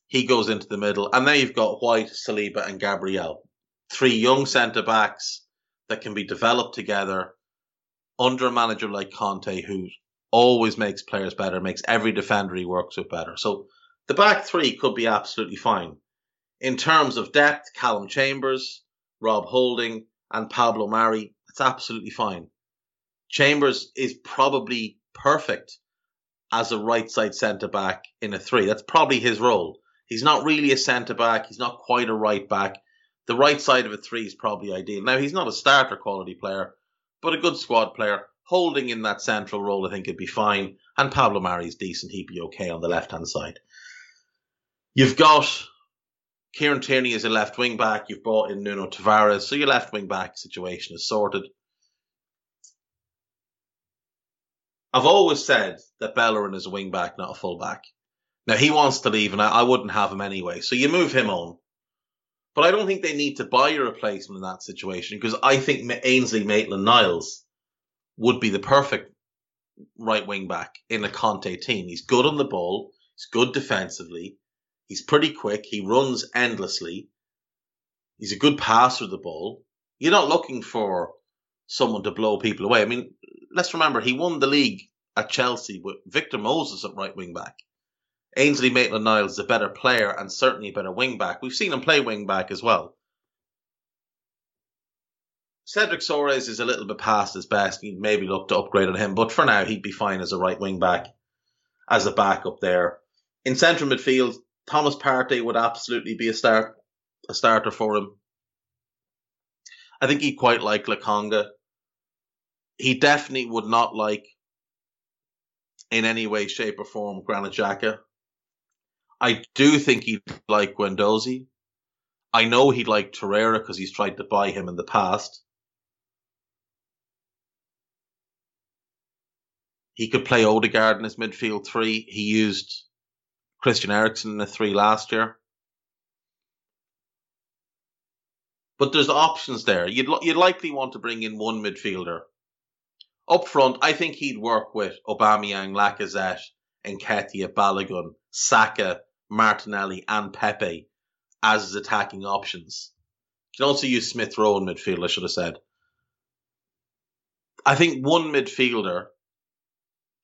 He goes into the middle, and now you've got White, Saliba, and Gabriel, three young centre backs that can be developed together under a manager like Conte, who always makes players better, makes every defender he works with better. So the back three could be absolutely fine. In terms of depth, Callum Chambers, Rob Holding, and Pablo Mari, that's absolutely fine. Chambers is probably perfect as a right side centre back in a three. That's probably his role. He's not really a centre back. He's not quite a right back. The right side of a three is probably ideal. Now he's not a starter quality player, but a good squad player. Holding in that central role, I think it'd be fine. And Pablo Mari's decent. He'd be okay on the left hand side. You've got Kieran Tierney as a left wing back. You've brought in Nuno Tavares, so your left wing back situation is sorted. I've always said that Bellerin is a wing back, not a full back. Now he wants to leave, and I, I wouldn't have him anyway. So you move him on. But I don't think they need to buy a replacement in that situation because I think Ainsley Maitland Niles would be the perfect right wing back in a Conte team. He's good on the ball. He's good defensively. He's pretty quick. He runs endlessly. He's a good passer of the ball. You're not looking for someone to blow people away. I mean, let's remember he won the league at Chelsea with Victor Moses at right wing back. Ainsley Maitland Niles is a better player and certainly a better wing back. We've seen him play wing back as well. Cedric Soares is a little bit past his best. You'd maybe look to upgrade on him, but for now he'd be fine as a right wing back, as a backup there. In central midfield, Thomas Partey would absolutely be a start, a starter for him. I think he'd quite like Lokonga. He definitely would not like, in any way, shape, or form, Granit Xhaka. I do think he'd like Guendouzi. I know he'd like Torreira because he's tried to buy him in the past. He could play Odegaard in his midfield three. He used Christian Eriksen in a three last year. But there's options there. You'd you'd likely want to bring in one midfielder up front. I think he'd work with Aubameyang, Lacazette, Nketiah, Balogun, Saka, Martinelli, and Pepe as his attacking options. You can also use Smith Rowe in midfield, I should have said. I think one midfielder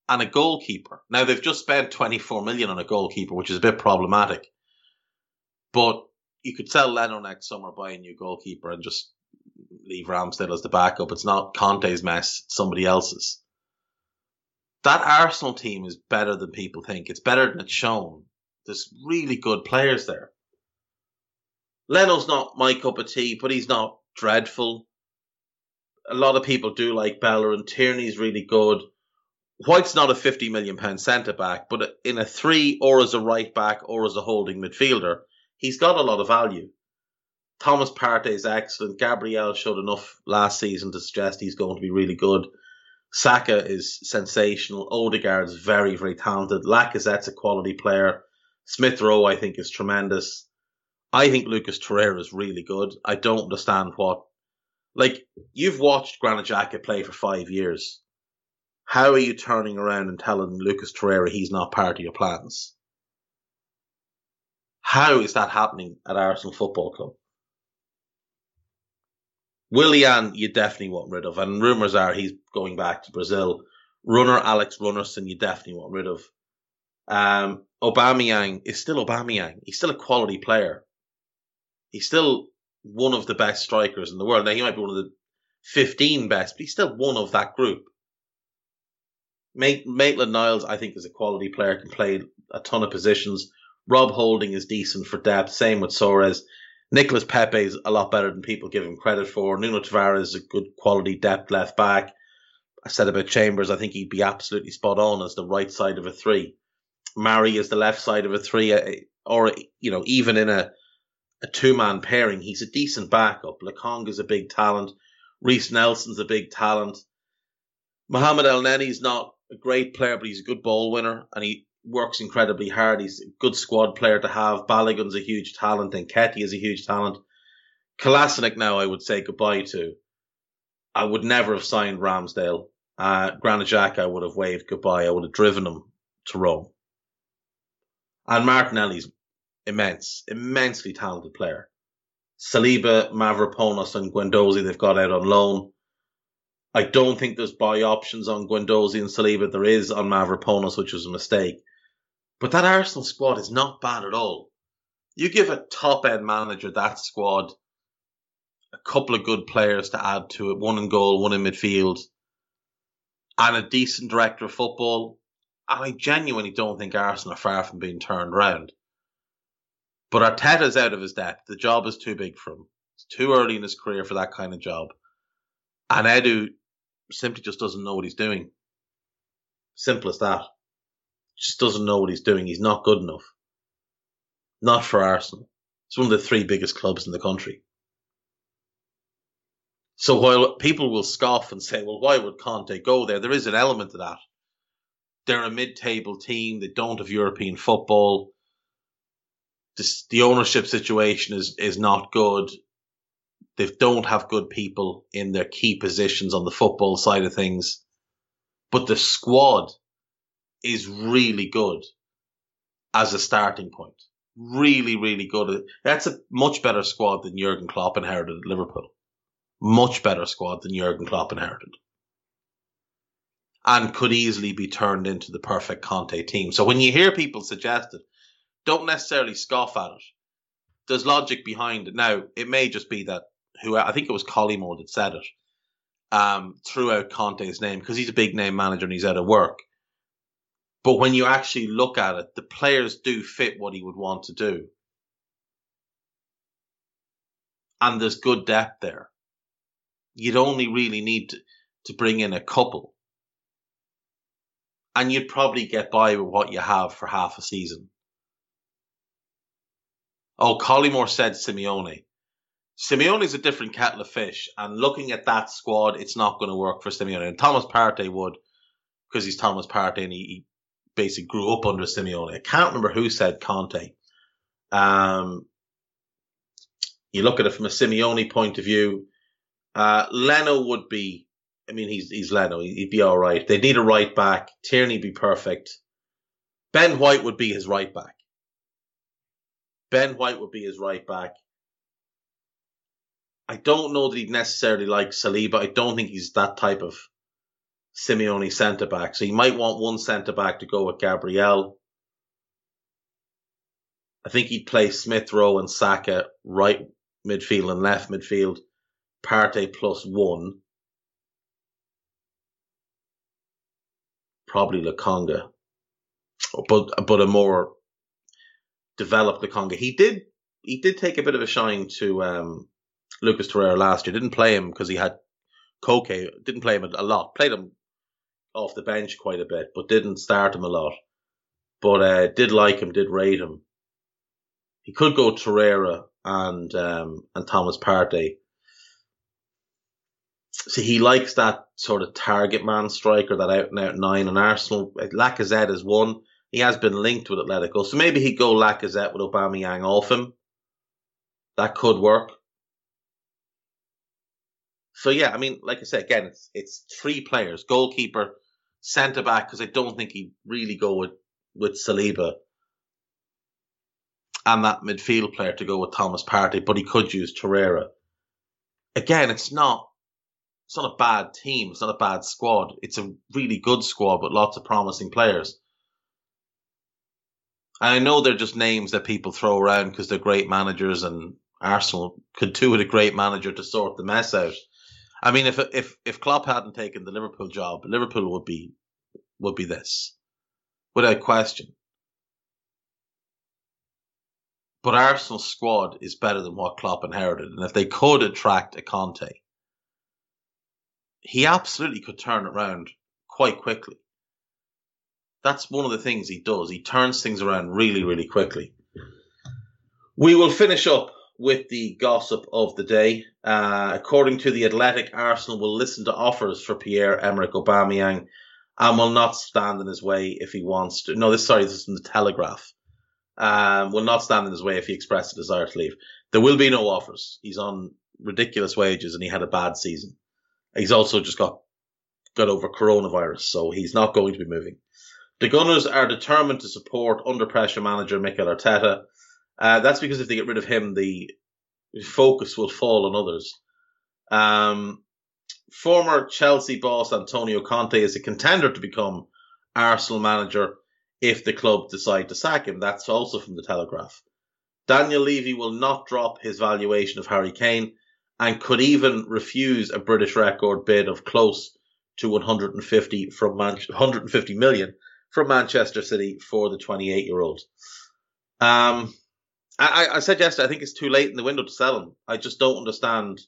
and a goalkeeper. Now they've just spent 24 million on a goalkeeper, which is a bit problematic. But you could sell Leno next summer, buy a new goalkeeper, and just leave Ramsdale as the backup. It's not Conte's mess; it's somebody else's. That Arsenal team is better than people think. It's better than it's shown. There's really good players there. Leno's not my cup of tea, but he's not dreadful. A lot of people do like Bellerin. And Tierney's really good. White's not a fifty million pound centre back, but in a three or as a right back or as a holding midfielder, he's got a lot of value. Thomas Partey is excellent. Gabriel showed enough last season to suggest he's going to be really good. Saka is sensational. Odegaard's very, very talented. Lacazette's a quality player. Smith Rowe, I think, is tremendous. I think Lucas Torreira is really good. I don't understand what. Like, you've watched Granit Xhaka play for five years. How are you turning around and telling Lucas Torreira he's not part of your plans? How is that happening at Arsenal Football Club? Willian, you definitely want rid of, and rumours are he's going back to Brazil. Runner Alex Runarsson, you definitely want rid of. Um, Aubameyang is still Aubameyang. He's still a quality player. He's still one of the best strikers in the world. Now he might be one of the fifteen best, but he's still one of that group. Maitland Niles, I think, is a quality player, can play a ton of positions. Rob Holding is decent for depth. Same with Soares. Nicholas Pepe is a lot better than people give him credit for. Nuno Tavares is a good quality depth left back. I said about Chambers, I think he'd be absolutely spot on as the right side of a three. Mari is the left side of a three, uh, or you know, even in a a two man pairing, he's a decent backup. Lokonga is a big talent. Reiss Nelson's a big talent. Mohamed Elneny's not a great player, but he's a good ball winner and he works incredibly hard. He's a good squad player to have. Balogun's a huge talent Nketiah is a huge talent. Kolasinac now I would say goodbye to. I would never have signed Ramsdale. Uh, Granit I would have waved goodbye. I would have driven him to Rome. And Martinelli's immense, immensely talented player. Saliba, Mavropanos and Guendouzi they've got out on loan. I don't think there's buy options on Guendouzi and Saliba. There is on Mavropanos, which was a mistake. But that Arsenal squad is not bad at all. You give a top end manager that squad, a couple of good players to add to it, one in goal, one in midfield, and a decent director of football. And I genuinely don't think Arsenal are far from being turned round. But Arteta's out of his depth. The job is too big for him. It's too early in his career for that kind of job. And Edu simply just doesn't know what he's doing. Simple as that. Just doesn't know what he's doing. He's not good enough. Not for Arsenal. It's one of the three biggest clubs in the country. So while people will scoff and say, well, why would Conte go there? There is an element to that. They're a mid-table team. They don't have European football. This, the ownership situation is, is not good. They don't have good people in their key positions on the football side of things. But the squad is really good as a starting point. Really, really good. That's a much better squad than Jurgen Klopp inherited at Liverpool. Much better squad than Jurgen Klopp inherited. And could easily be turned into the perfect Conte team. So when you hear people suggest it, don't necessarily scoff at it. There's logic behind it. Now, it may just be that who I think it was Collymore that said it, um, threw out Conte's name because he's a big name manager and he's out of work. But when you actually look at it, the players do fit what he would want to do. And there's good depth there. You'd only really need to, to bring in a couple. And you'd probably get by with what you have for half a season. Oh, Collymore said Simeone. Simeone's a different kettle of fish, and looking at that squad, it's not going to work for Simeone. And Thomas Partey would, because he's Thomas Partey and he, he, basically grew up under Simeone. I can't remember who said Conte. Um, you look at it from a Simeone point of view. Uh, Leno would be, I mean, he's he's Leno. He'd be all right. They'd need a right back. Tierney be perfect. Ben White would be his right back. Ben White would be his right back. I don't know that he'd necessarily like Saliba. I don't think he's that type of Simeone centre back. So he might want one centre back to go with Gabriel. I think he'd play Smith Rowe and Saka right midfield and left midfield. Partey plus one. Probably Lokonga. But but a more developed Lokonga. He did he did take a bit of a shine to um Lucas Torreira last year. Didn't play him because he had Koke. Didn't play him a lot. Played him off the bench quite a bit, but didn't start him a lot. But uh, did like him, did rate him. He could go Torreira and um, and Thomas Partey. See, he likes that sort of target man striker, that out and out nine. And Arsenal, Lacazette is one. He has been linked with Atletico, so maybe he'd go Lacazette with Aubameyang off him. That could work. So yeah, I mean, like I said, again, it's it's three players: goalkeeper, centre back, because I don't think he'd really go with with Saliba, and that midfield player to go with Thomas Partey, but he could use Torreira. Again, it's not it's not a bad team. It's not a bad squad. It's a really good squad with lots of promising players. And I know they're just names that people throw around because they're great managers, and Arsenal could do with a great manager to sort the mess out. I mean, if if if Klopp hadn't taken the Liverpool job, Liverpool would be would be this, without question. But Arsenal's squad is better than what Klopp inherited, and if they could attract a Conte, he absolutely could turn around quite quickly. That's one of the things he does. He turns things around really, really quickly. We will finish up with the gossip of the day. Uh, according to the Athletic, Arsenal will listen to offers for Pierre Emerick Aubameyang and will not stand in his way if he wants to. No, this sorry, this is from the Telegraph. Um, will not stand in his way if he expresses a desire to leave. There will be no offers. He's on ridiculous wages and he had a bad season. He's also just got got over coronavirus, so he's not going to be moving. The Gunners are determined to support under pressure manager Mikel Arteta uh, that's because if they get rid of him, the focus will fall on others. Um, former Chelsea boss Antonio Conte is a contender to become Arsenal manager if the club decide to sack him. That's also from the Telegraph. Daniel Levy will not drop his valuation of Harry Kane and could even refuse a British record bid of close to 150 from Man- 150 million from Manchester City for the 28 year old. Um, I, I said yesterday, I think it's too late in the window to sell him. I just don't understand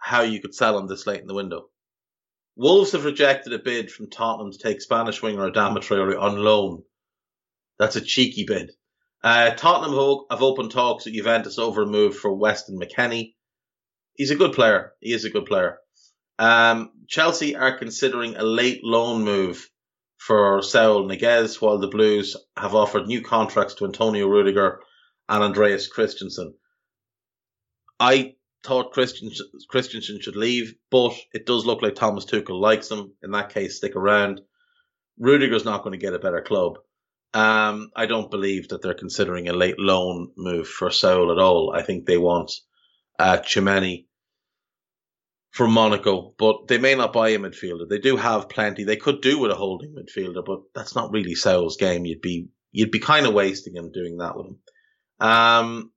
how you could sell him this late in the window. Wolves have rejected a bid from Tottenham to take Spanish winger Adama Traore on loan. That's a cheeky bid. Uh, Tottenham have opened talks with Juventus over a move for Weston McKennie. He's a good player. He is a good player. Um, Chelsea are considering a late loan move for Saul Niguez, while the Blues have offered new contracts to Antonio Rudiger and Andreas Christensen. I thought Christensen, Christensen should leave, but it does look like Thomas Tuchel likes him. In that case, stick around. Rudiger's not going to get a better club. Um, I don't believe that they're considering a late loan move for Saul at all. I think they want uh, Tchouameni from Monaco, but they may not buy a midfielder. They do have plenty. They could do with a holding midfielder, but that's not really Saul's game. You'd be you'd be kind of wasting him doing that with him. Um,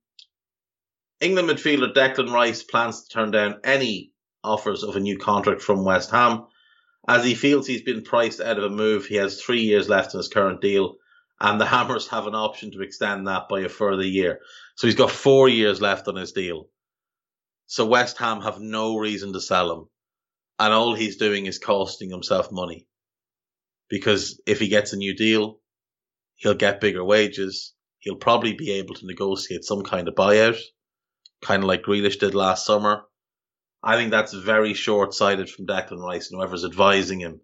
England midfielder Declan Rice plans to turn down any offers of a new contract from West Ham, as he feels he's been priced out of a move. He has three years left in his current deal, and the Hammers have an option to extend that by a further year. So he's got four years left on his deal. So West Ham have no reason to sell him, and all he's doing is costing himself money. Because if he gets a new deal, he'll get bigger wages, he'll probably be able to negotiate some kind of buyout, kind of like Grealish did last summer. I think that's very short sighted from Declan Rice, and whoever's advising him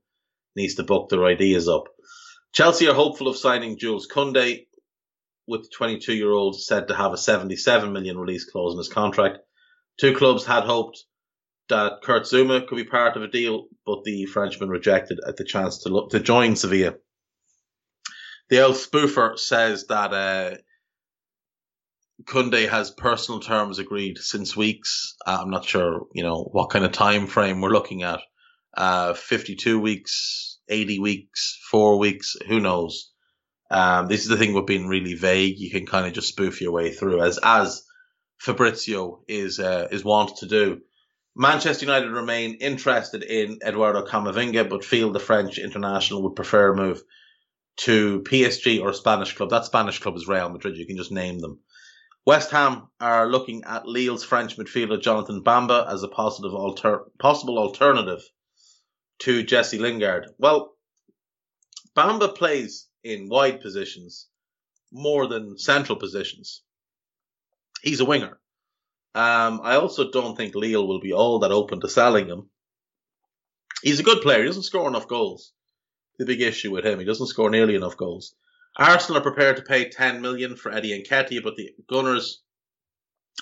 needs to book their ideas up. Chelsea are hopeful of signing Jules Koundé, with the 22 year old said to have a 77 million release clause in his contract. Two clubs had hoped that Kurt Zouma could be part of a deal, but the Frenchman rejected at the chance to look to join Sevilla. The old spoofer says that uh, Koundé has personal terms agreed since weeks. Uh, I'm not sure, you know, what kind of time frame we're looking at. Uh, 52 weeks, 80 weeks, four weeks, who knows? Um, this is the thing with being really vague. You can kind of just spoof your way through, as as Fabrizio is uh, is wont to do. Manchester United remain interested in Eduardo Camavinga, but feel the French international would prefer a move to PSG or a Spanish club. That Spanish club is Real Madrid. You can just name them. West Ham are looking at Lille's French midfielder Jonathan Bamba as a positive alter- possible alternative to Jesse Lingard. Well, Bamba plays in wide positions more than central positions. He's a winger. Um, I also don't think Lille will be all that open to selling him. He's a good player. He doesn't score enough goals the big issue with him. He doesn't score nearly enough goals. Arsenal are prepared to pay 10 million for Eddie Nketiah, but the Gunners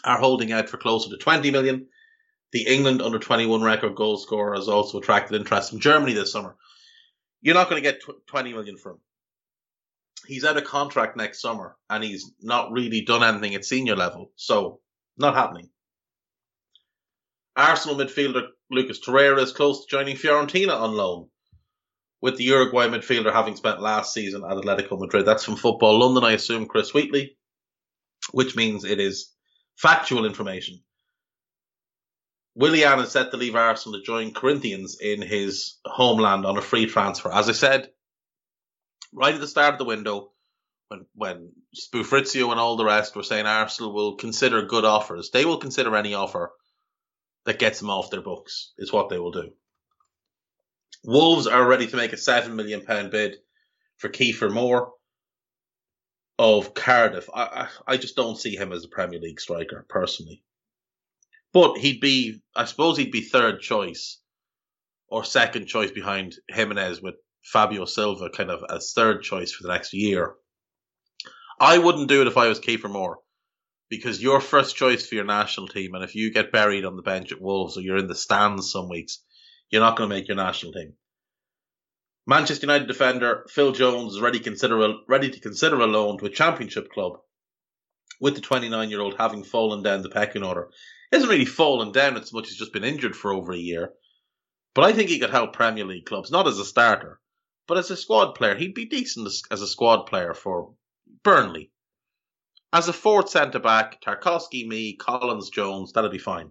are holding out for closer to 20 million. The England under 21 record goal scorer has also attracted interest from Germany this summer. You're not going to get 20 million from him. He's out of contract next summer and he's not really done anything at senior level. So, not happening. Arsenal midfielder Lucas Torreira is close to joining Fiorentina on loan with the Uruguay midfielder having spent last season at Atletico Madrid. That's from Football London, I assume, Chris Wheatley, which means it is factual information. Willian is set to leave Arsenal to join Corinthians in his homeland on a free transfer. As I said, right at the start of the window, when when Spoofrizio and all the rest were saying Arsenal will consider good offers, they will consider any offer that gets them off their books, is what they will do. Wolves are ready to make a seven million pound bid for Kiefer Moore of Cardiff. I, I, I just don't see him as a Premier League striker personally, but he'd be I suppose he'd be third choice or second choice behind Jimenez with Fabio Silva kind of as third choice for the next year. I wouldn't do it if I was Kiefer Moore because you're first choice for your national team, and if you get buried on the bench at Wolves or you're in the stands some weeks, you're not going to make your national team. Manchester United defender Phil Jones is ready, consider a, ready to consider a loan to a championship club, with the 29 year old having fallen down the pecking order. He hasn't really fallen down as much as just been injured for over a year. But I think he could help Premier League clubs, not as a starter, but as a squad player. He'd be decent as, as a squad player for Burnley. As a fourth centre back, Tarkowski, Mee, Collins, Jones, that'll be fine.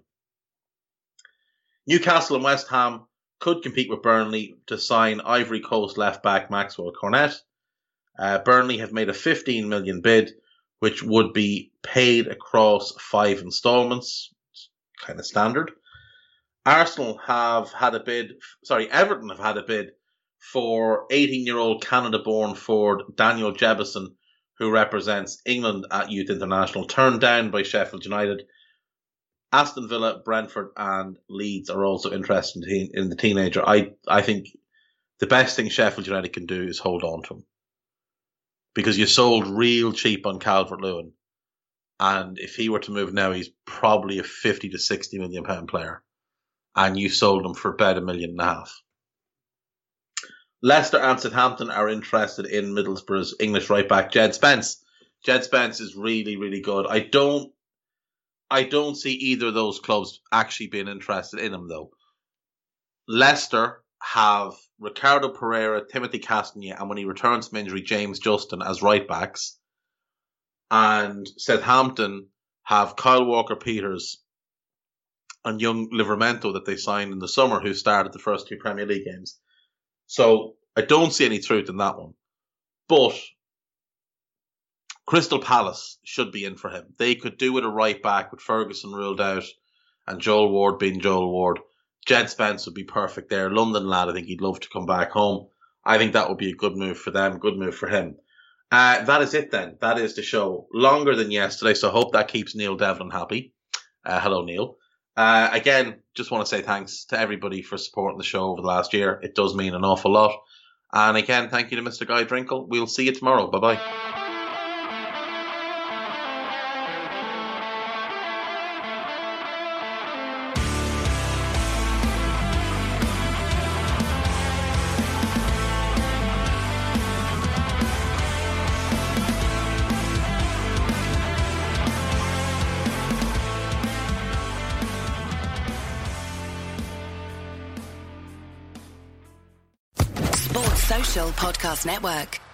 Newcastle and West Ham could compete with Burnley to sign Ivory Coast left back Maxwell Cornet. Uh, Burnley have made a 15 million bid, which would be paid across five installments, kind of standard. Arsenal have had a bid, sorry, Everton have had a bid for 18 year old Canada born forward Daniel Jebbison, who represents England at Youth International, turned down by Sheffield United. Aston Villa, Brentford, and Leeds are also interested in, the teenager. I, I think the best thing Sheffield United can do is hold on to him. Because you sold real cheap on Calvert Lewin. And if he were to move now, he's probably a 50 to 60 million pound player. And you sold him for about a million and a half. Leicester and Southampton are interested in Middlesbrough's English right back Jed Spence. Jed Spence is really, really good. I don't, I don't see either of those clubs actually being interested in him though. Leicester have Ricardo Pereira, Timothy Castagne, and when he returns from injury, James Justin as right backs. And Southampton have Kyle Walker Peters and young Livramento that they signed in the summer, who started the first two Premier League games. So I don't see any truth in that one. But Crystal Palace should be in for him. They could do with a right back with Ferguson ruled out and Joel Ward being Joel Ward. Jed Spence would be perfect there. London lad, I think he'd love to come back home. I think that would be a good move for them, good move for him. Uh, that is it then. That is the show. Longer than yesterday, so I hope that keeps Neil Devlin happy. Uh, hello, Neil. Uh, again, just want to say thanks to everybody for supporting the show over the last year. It does mean an awful lot. And again, thank you to Mr. Guy Drinkle. We'll see you tomorrow. Bye bye. Podcast Network.